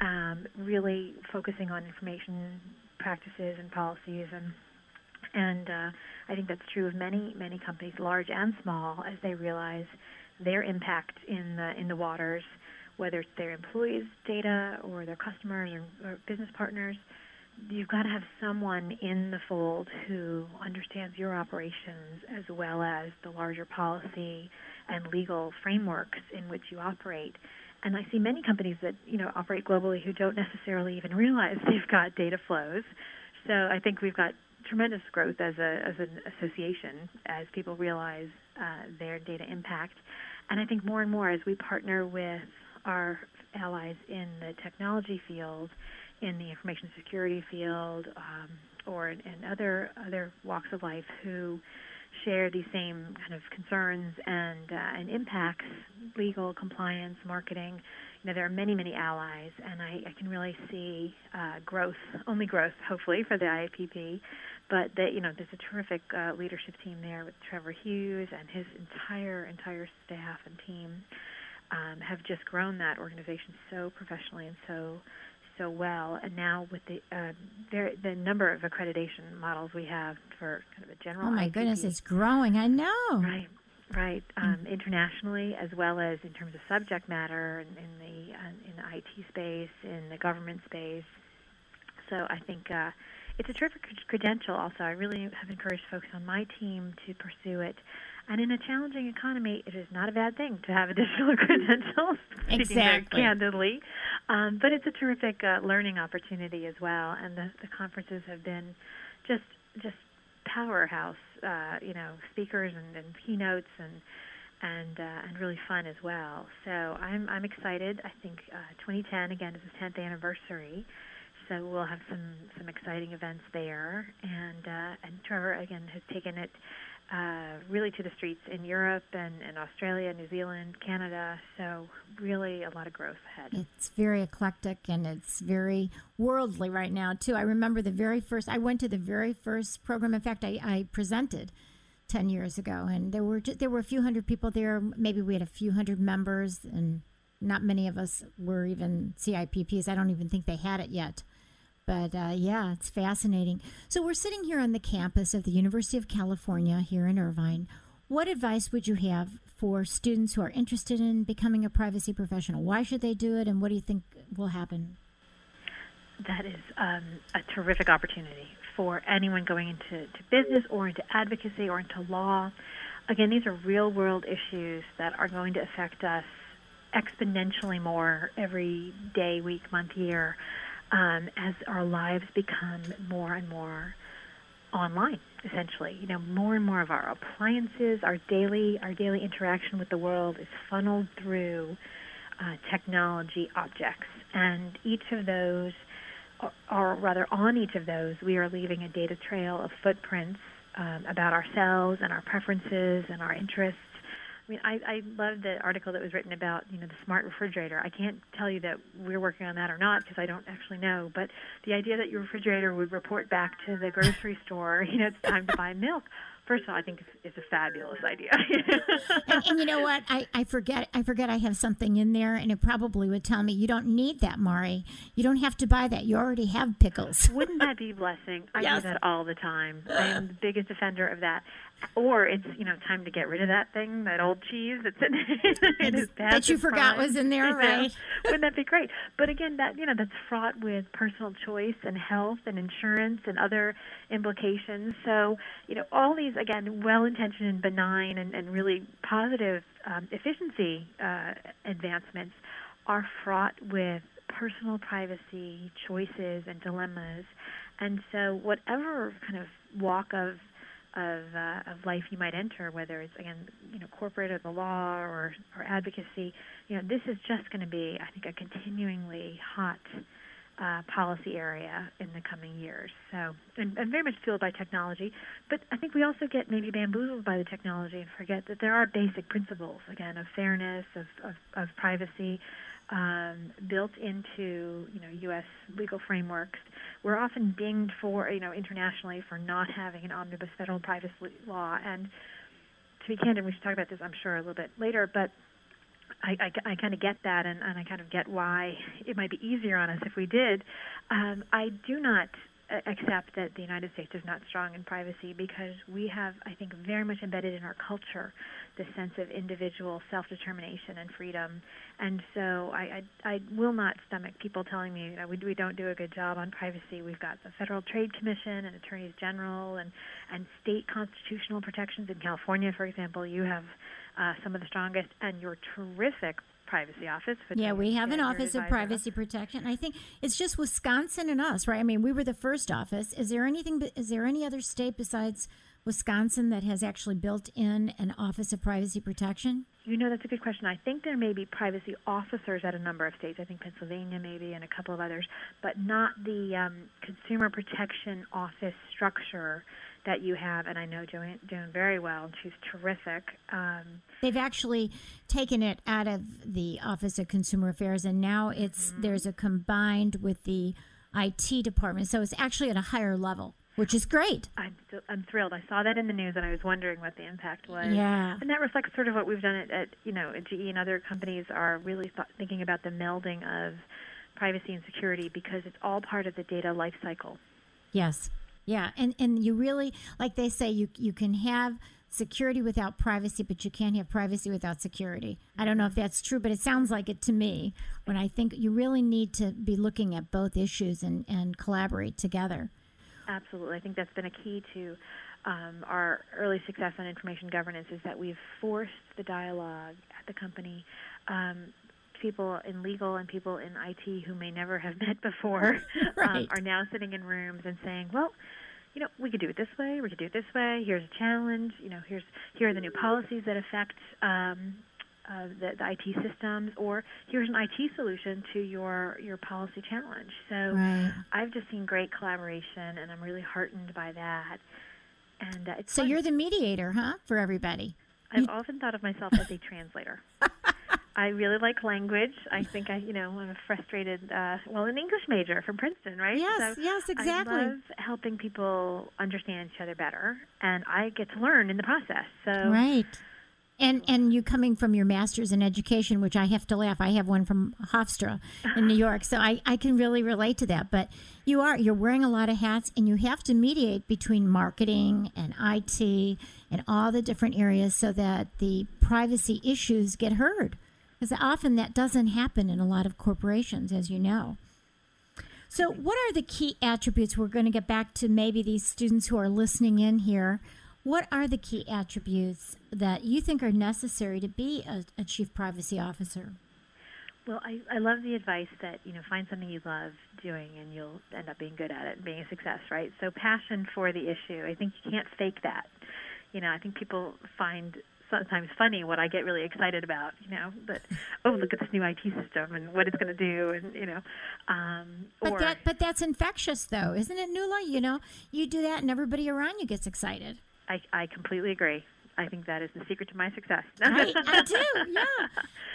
um, really focusing on information practices and policies and And uh, I think that's true of many, many companies, large and small, as they realize their impact in the in the waters, whether it's their employees' data or their customers or, or business partners. You've got to have someone in the fold who understands your operations as well as the larger policy and legal frameworks in which you operate. And I see many companies that you know operate globally who don't necessarily even realize they've got data flows. So I think we've got tremendous growth as a as an association as people realize uh, their data impact. And I think more and more as we partner with our allies in the technology field, in the information security field, um, or in, in other other walks of life who share these same kind of concerns and uh, and impacts, legal, compliance, marketing. You know, there are many, many allies, and I, I can really see uh, growth, only growth, hopefully, for the IAPP. But that you know, there's a terrific uh, leadership team there with Trevor Hughes and his entire entire staff and team um, have just grown that organization so professionally and so so well, and now with the uh, very, the number of accreditation models we have for kind of a general. Oh my IPP, goodness, it's growing. I know. Right, right. Um, internationally, as well as in terms of subject matter, in, in the uh, in the IT space, in the government space. So I think uh, it's a terrific credential. Also, I really have encouraged folks on my team to pursue it. And in a challenging economy, it is not a bad thing to have additional credentials. Exactly. candidly, um, but it's a terrific uh, learning opportunity as well. And the, the conferences have been just just powerhouse, uh, you know, speakers and, and keynotes and and uh, and really fun as well. So I'm I'm excited. I think uh, 2010 again is the 10th anniversary, so we'll have some some exciting events there. And uh, and Trevor again has taken it uh, really to the streets in Europe and, and Australia, New Zealand, Canada. So really a lot of growth ahead. It's very eclectic and it's very worldly right now too. I remember the very first. I went to the very first program. In fact, I, I presented ten years ago, and there were there were a few hundred people there. Maybe we had a few hundred members, and not many of us were even CIPPs. I don't even think they had it yet. But uh, yeah, it's fascinating. So we're sitting here on the campus of the University of California here in Irvine. What advice would you have for students who are interested in becoming a privacy professional? Why should they do it, and what do you think will happen? That is um, a terrific opportunity for anyone going into to business or into advocacy or into law. Again, these are real world issues that are going to affect us exponentially more every day, week, month, year um, as our lives become more and more online essentially. You know more and more of our appliances our daily our daily interaction with the world is funneled through uh, technology objects. And each of those or- or rather on each of those we are leaving a data trail of footprints um, about ourselves and our preferences and our interests I mean, I, I love the article that was written about, you know, the smart refrigerator. I can't tell you that we're working on that or not because I don't actually know. But the idea that your refrigerator would report back to the grocery store, you know, it's time to buy milk. First of all, I think it's, it's a fabulous idea. and, and you know what? I, I forget I forget I have something in there, and it probably would tell me you don't need that, Mari. You don't have to buy that. You already have pickles. Wouldn't that be a blessing? I Yes. do that all the time. I am the biggest offender of that. Or it's you know time to get rid of that thing, that old cheese that's in it. is past that you forgot was in there, right? Wouldn't that be great? But again, that you know that's fraught with personal choice and health and insurance and other implications. So you know all these again well-intentioned and benign and, and really positive um, efficiency uh, advancements are fraught with personal privacy choices and dilemmas. And so whatever kind of walk of of, uh, of life you might enter, whether it's again, you know, corporate or the law or, or advocacy, you know, this is just going to be, I think, a continuingly hot uh, policy area in the coming years. So, and, and very much fueled by technology. But I think we also get maybe bamboozled by the technology and forget that there are basic principles, again, of fairness, of, of, of privacy, um, built into you know U.S. legal frameworks. We're often dinged for you know internationally for not having an omnibus federal privacy law. And to be candid, we should talk about this, I'm sure, a little bit later. But I, I, I kind of get that, and, and I kind of get why it might be easier on us if we did. Um, I do not accept that the United States is not strong in privacy because we have, I think, very much embedded in our culture the sense of individual self-determination and freedom. And so I, I, I will not stomach people telling me that we, we don't do a good job on privacy. We've got the Federal Trade Commission and attorneys general and, and state constitutional protections. In California, for example, you have uh, some of the strongest, and your terrific privacy office. Yeah, we have an office of privacy protection. I think it's just Wisconsin and us, right? I mean, we were the first office. Is there anything? Is there any other state besides Wisconsin that has actually built in an office of privacy protection? You know, that's a good question. I think there may be privacy officers at a number of states. I think Pennsylvania maybe and a couple of others, but not the um, consumer protection office structure that you have, and I know Joan, Joan very well, and she's terrific. Um, They've actually taken it out of the Office of Consumer Affairs, and now it's mm-hmm. there's a combined with the IT department, so it's actually at a higher level. Which is great. I'm I'm thrilled. I saw that in the news, and I was wondering what the impact was. Yeah, and that reflects sort of what we've done at, at you know at GE and other companies are really th- thinking about the melding of privacy and security because it's all part of the data life cycle. Yes, yeah, and and you really like they say you you can have security without privacy, but you can't have privacy without security. I don't know if that's true, but it sounds like it to me when I think you really need to be looking at both issues and, and collaborate together. Absolutely. I think that's been a key to um, our early success on information governance is that we've forced the dialogue at the company. Um, people in legal and people in IT who may never have met before right. um, are now sitting in rooms and saying, "Well, you know, we could do it this way. We could do it this way. Here's a challenge. You know, here's here are the new policies that affect um, uh, the, the IT systems, or here's an IT solution to your your policy challenge." So right. I've just seen great collaboration, and I'm really heartened by that. And uh, so fun. you're the mediator, huh, for everybody? I've often thought of myself as a translator. I really like language. I think I, you know, I'm a frustrated, uh, well, an English major from Princeton, right? Yes, so yes, exactly. I love helping people understand each other better, and I get to learn in the process. So right. And and you coming from your master's in education, which I have to laugh. I have one from Hofstra in New York, so I, I can really relate to that. But you are you're wearing a lot of hats, and you have to mediate between marketing and IT and all the different areas so that the privacy issues get heard. Because often that doesn't happen in a lot of corporations, as you know. So, what are the key attributes? We're going to get back to maybe these students who are listening in here. What are the key attributes that you think are necessary to be a, a chief privacy officer? Well, I, I love the advice that, you know, find something you love doing and you'll end up being good at it and being a success, right? So passion for the issue. I think you can't fake that. You know, I think people find sometimes funny what I get really excited about, you know, but oh look at this new IT system and what it's going to do, and you know, um, but or, that but that's infectious though, isn't it, Nuala? You know, you do that and everybody around you gets excited. I I completely agree. I think that is the secret to my success. I, I do, yeah,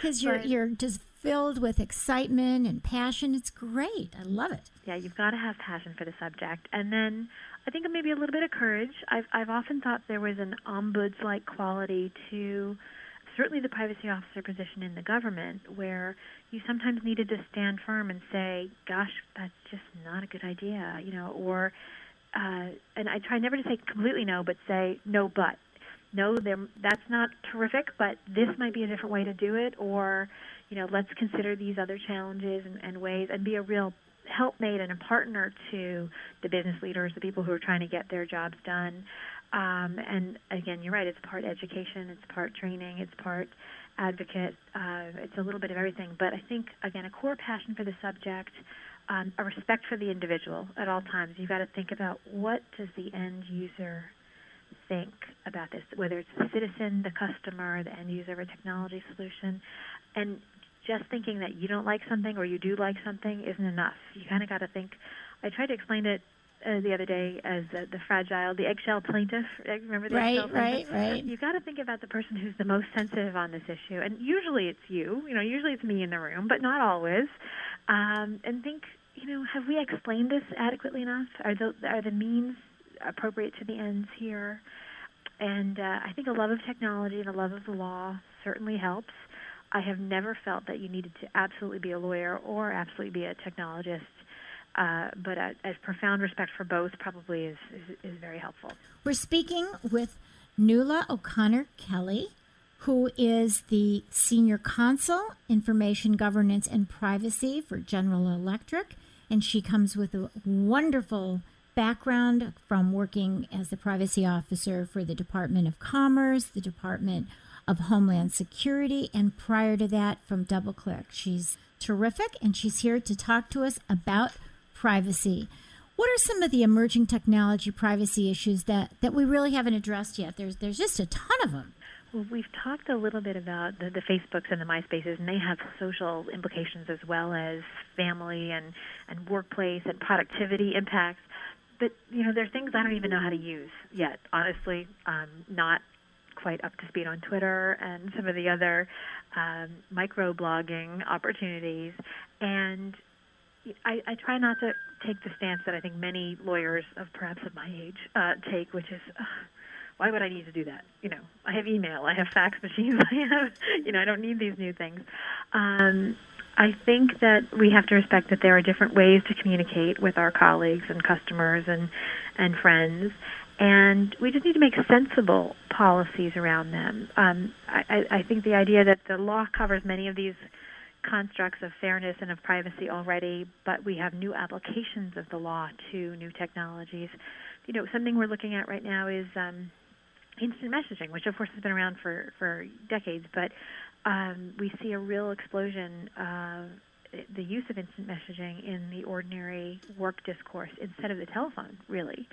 because you're but, you're just filled with excitement and passion. It's great. I love it. Yeah, you've got to have passion for the subject, and then I think maybe a little bit of courage. I've I've often thought there was an ombuds-like quality to certainly the privacy officer position in the government, where you sometimes needed to stand firm and say, "Gosh, that's just not a good idea," you know, or uh, and I try never to say completely no, but say no, but no, that's not terrific, but this might be a different way to do it, or you know, let's consider these other challenges and, and ways, and be a real helpmate and a partner to the business leaders, the people who are trying to get their jobs done. Um, and again, you're right. It's part education, it's part training, it's part advocate. Uh, it's a little bit of everything. But I think again, a core passion for the subject, um, a respect for the individual at all times. You've got to think about what does the end user think about this, whether it's the citizen, the customer, the end user of a technology solution, and just thinking that you don't like something or you do like something isn't enough. You kind of got to think. I tried to explain it uh, the other day as the, the fragile, the eggshell plaintiff. Remember the right, eggshell right, plaintiff? right. You've got to think about the person who's the most sensitive on this issue, and usually it's you. You know, usually it's me in the room, but not always. Um, and think, you know, have we explained this adequately enough? Are the are the means appropriate to the ends here? And uh, I think a love of technology and a love of the law certainly helps. I have never felt that you needed to absolutely be a lawyer or absolutely be a technologist. uh, but a, profound respect for both probably is, is, is very helpful. We're speaking with Nuala O'Connor Kelly, who is the Senior Counsel, Information Governance and Privacy for General Electric. And she comes with a wonderful background from working as the privacy officer for the Department of Commerce, the Department of Homeland Security, and prior to that from DoubleClick. She's terrific, and she's here to talk to us about privacy. What are some of the emerging technology privacy issues that, that we really haven't addressed yet? There's there's just a ton of them. Well, we've talked a little bit about the, the Facebooks and the MySpaces, and they have social implications as well as family and, and workplace and productivity impacts. But you know, there are things I don't even know how to use yet. Honestly, um, not quite up to speed on Twitter and some of the other um, micro blogging opportunities. And I, I try not to take the stance that I think many lawyers of perhaps of my age uh, take, which is. Uh, why would I need to do that? You know, I have email, I have fax machines, I have, you know, I don't need these new things. Um, I think that we have to respect that there are different ways to communicate with our colleagues and customers and and friends, and we just need to make sensible policies around them. Um, I, I think the idea that the law covers many of these constructs of fairness and of privacy already, but we have new applications of the law to new technologies. You know, something we're looking at right now is um, instant messaging, which of course has been around for for decades, but um, we see a real explosion of the use of instant messaging in the ordinary work discourse instead of the telephone, really.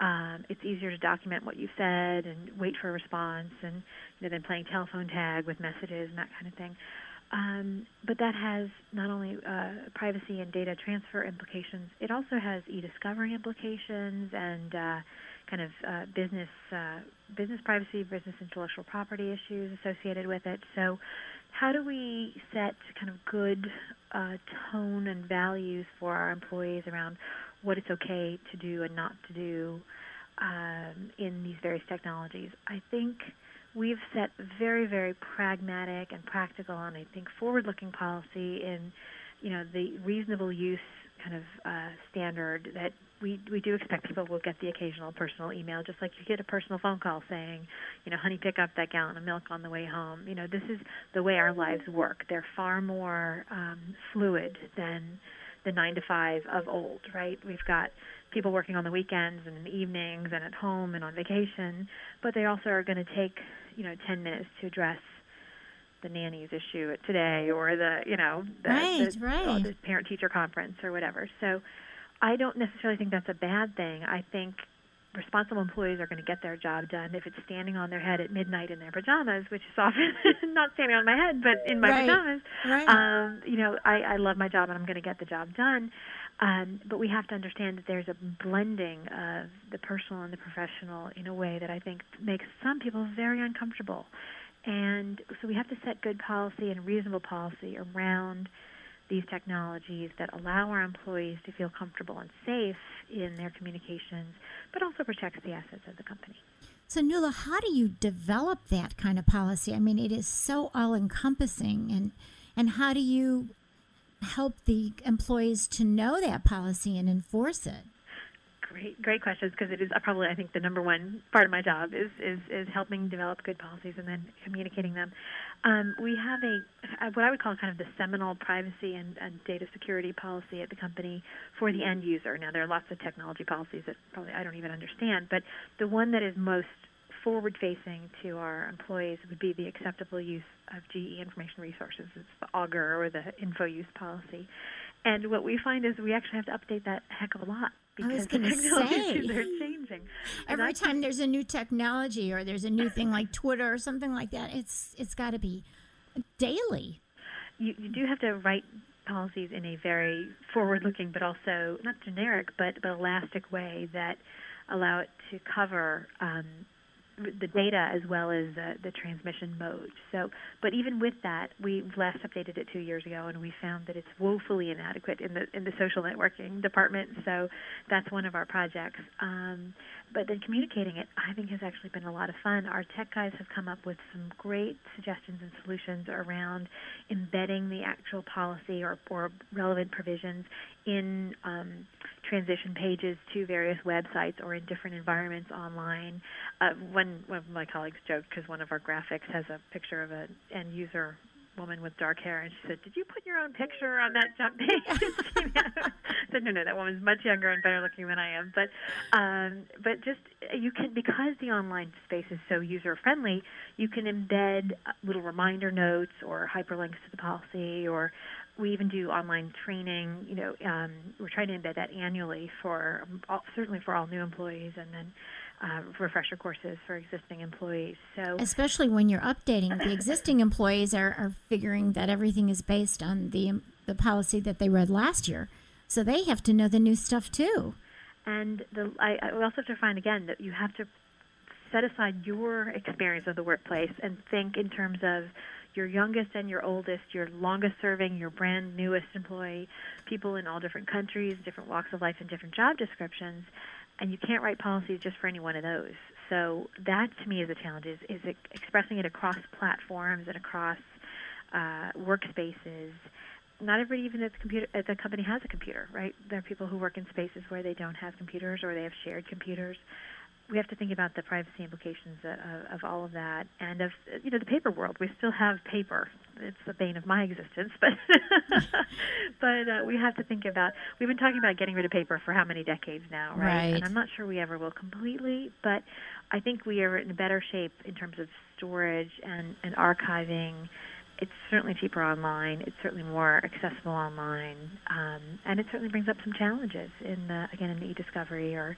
Um, it's easier to document what you said and wait for a response, and you know, than playing telephone tag with messages and that kind of thing. Um, but that has not only uh, privacy and data transfer implications, it also has e-discovery implications and uh, kind of uh, business uh, business privacy, business intellectual property issues associated with it. So, how do we set kind of good uh, tone and values for our employees around what it's okay to do and not to do um, in these various technologies? I think we've set very, very pragmatic and practical and I think forward-looking policy in, you know, the reasonable use kind of uh, standard that we we do expect people will get the occasional personal email, just like you get a personal phone call saying, you know, honey, pick up that gallon of milk on the way home. You know, this is the way our lives work. They're far more um, fluid than the nine to five of old, right? We've got people working on the weekends and in the evenings and at home and on vacation, but they also are going to take, you know, 10 minutes to address the nannies issue today or the, you know, the, right, the, right. Oh, the parent teacher conference or whatever. So I don't necessarily think that's a bad thing. I think responsible employees are going to get their job done if it's standing on their head at midnight in their pajamas, which is often not standing on my head, but in my right. pajamas. Right. Um, you know, I, I love my job and I'm going to get the job done. Um, but we have to understand that there's a blending of the personal and the professional in a way that I think makes some people very uncomfortable. And so we have to set good policy and reasonable policy around these technologies that allow our employees to feel comfortable and safe in their communications, but also protects the assets of the company. So, Nuala, how do you develop that kind of policy? I mean, it is so all encompassing, and, and how do you help the employees to know that policy and enforce it? Great, great questions because it is uh, probably I think the number one part of my job is is is helping develop good policies and then communicating them. Um, we have a what I would call kind of the seminal privacy and, and data security policy at the company for the end user. Now there are lots of technology policies that probably I don't even understand, but the one that is most forward facing to our employees would be the acceptable use of GE information resources. It's the AUGIR or the info use policy. And what we find is we actually have to update that a heck of a lot because the technologies say. are changing. Every time there's a new technology or there's a new thing like Twitter or something like that, it's it's got to be daily. You, you do have to write policies in a very forward-looking, but also not generic, but but elastic way that allow it to cover um, the data as well as the, the transmission mode. So, but even with that, we last updated it two years ago, and we found that it's woefully inadequate in the in the social networking department. So, that's one of our projects. Um, but then communicating it, I think, has actually been a lot of fun. Our tech guys have come up with some great suggestions and solutions around embedding the actual policy or, or relevant provisions in um, transition pages to various websites or in different environments online. Uh, one, one of my colleagues joked because one of our graphics has a picture of an end user woman with dark hair, and she said, "Did you put your own picture on that jump page?" I said, "No, no, that woman's much younger and better looking than I am." But, um, but just you can because the online space is so user friendly, you can embed uh, little reminder notes or hyperlinks to the policy, or we even do online training. You know, um, we're trying to embed that annually for all, certainly for all new employees, and then uh, refresher courses for existing employees. So, especially when you're updating, the existing employees are, are figuring that everything is based on the the policy that they read last year, so they have to know the new stuff too. And the, I, I also have to find again that you have to set aside your experience of the workplace and think in terms of your youngest and your oldest, your longest serving, your brand newest employee, people in all different countries, different walks of life, and different job descriptions, and you can't write policies just for any one of those. So that to me is a challenge: is, is expressing it across platforms and across uh, workspaces. Not everybody, even at the computer at the company, has a computer, right? There are people who work in spaces where they don't have computers or they have shared computers we have to think about the privacy implications of, of, all of that, and of you know the paper world. We still have paper; it's the bane of my existence. But but uh, we have to think about. We've been talking about getting rid of paper for how many decades now, right? right? And I'm not sure we ever will completely, but I think we are in a better shape in terms of storage and, and archiving. It's certainly cheaper online. It's certainly more accessible online, um, and it certainly brings up some challenges in the, again in the e-discovery or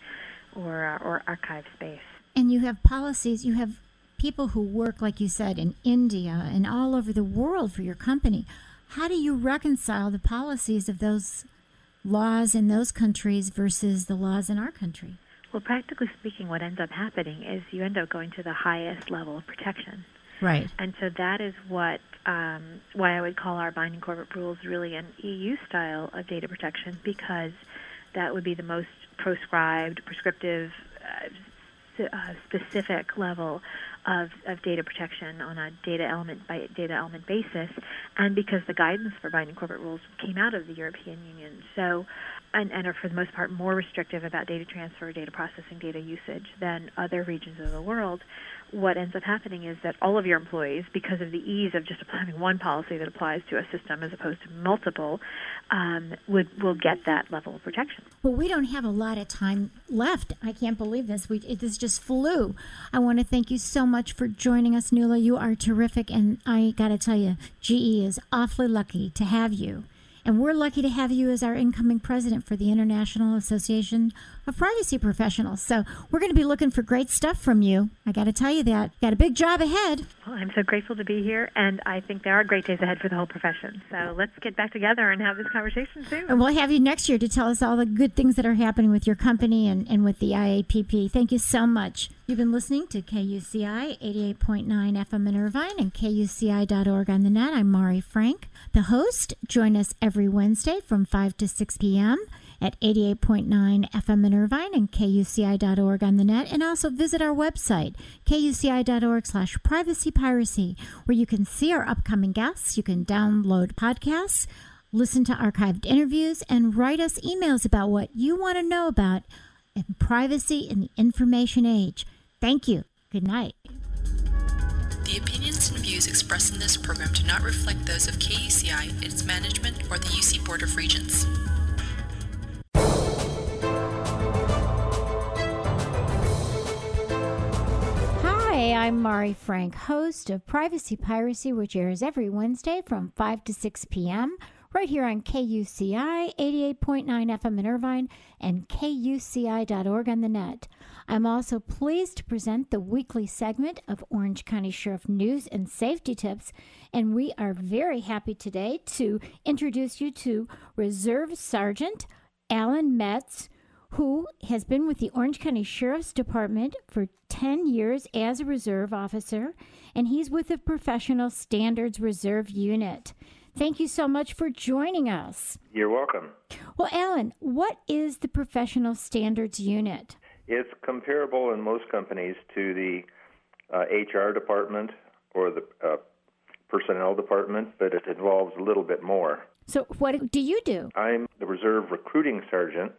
or uh, or archive space. And you have policies. You have people who work, like you said, in India and all over the world for your company. How do you reconcile the policies of those laws in those countries versus the laws in our country? Well, practically speaking, what ends up happening is you end up going to the highest level of protection. Right. And so that is what um, why I would call our binding corporate rules really an EU style of data protection because that would be the most proscribed, prescriptive, uh, uh, specific level of, of data protection on a data element by data element basis, and because the guidance for binding corporate rules came out of the European Union. So and, and are for the most part more restrictive about data transfer, data processing, data usage than other regions of the world, what ends up happening is that all of your employees, because of the ease of just having one policy that applies to a system as opposed to multiple, um, would will get that level of protection. Well, we don't have a lot of time left. I can't believe this. We it, this just flew. I want to thank you so much for joining us, Nuala. You are terrific, and I got to tell you, GE is awfully lucky to have you. And we're lucky to have you as our incoming president for the International Association of Privacy Professionals. So we're going to be looking for great stuff from you. I got to tell you that. Got a big job ahead. Well, I'm so grateful to be here, and I think there are great days ahead for the whole profession. So let's get back together and have this conversation soon. And we'll have you next year to tell us all the good things that are happening with your company and, and with the IAPP. Thank you so much. You've been listening to KUCI 88.9 FM in Irvine and KUCI.org on the net. I'm Mari Frank, the host. Join us every Wednesday from 5 to 6 p.m. at 88.9 FM in Irvine and KUCI.org on the net. And also visit our website, KUCI.org slash privacy piracy, where you can see our upcoming guests. You can download podcasts, listen to archived interviews, and write us emails about what you want to know about in privacy in the information age. Thank you. Good night. The opinions and views expressed in this program do not reflect those of KUCI, its management, or the UC Board of Regents. Hi, I'm Mari Frank, host of Privacy Piracy, which airs every Wednesday from 5 to 6 p.m. right here on KUCI 88.9 FM in Irvine and KUCI.org on the net. I'm also pleased to present the weekly segment of Orange County Sheriff News and Safety Tips, and we are very happy today to introduce you to Reserve Sergeant Alan Metz, who has been with the Orange County Sheriff's Department for 10 years as a reserve officer, and he's with the Professional Standards Reserve Unit. Thank you so much for joining us. You're welcome. Well, Alan, what is the Professional Standards Unit? It's comparable in most companies to the uh, HR department or the uh, personnel department, but it involves a little bit more. So, what do you do? I'm the reserve recruiting sergeant,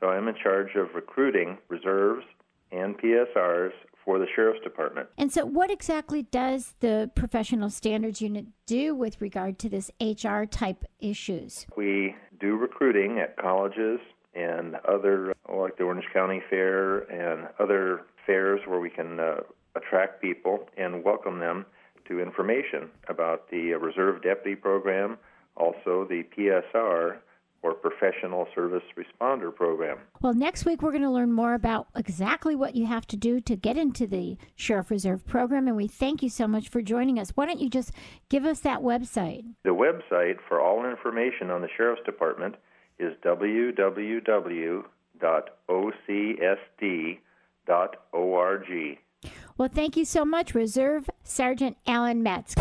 so I'm in charge of recruiting reserves and PSRs for the sheriff's department. And so, what exactly does the professional standards unit do with regard to this HR type issues? We do recruiting at colleges and other, like the Orange County Fair and other fairs where we can uh, attract people and welcome them to information about the Reserve Deputy Program, also the PSR or Professional Service Responder Program. Well, next week we're going to learn more about exactly what you have to do to get into the Sheriff Reserve Program, and we thank you so much for joining us. Why don't you just give us that website? The website for all information on the Sheriff's Department is www.ocsd.org. Well, thank you so much, Reserve Sergeant Alan Metz.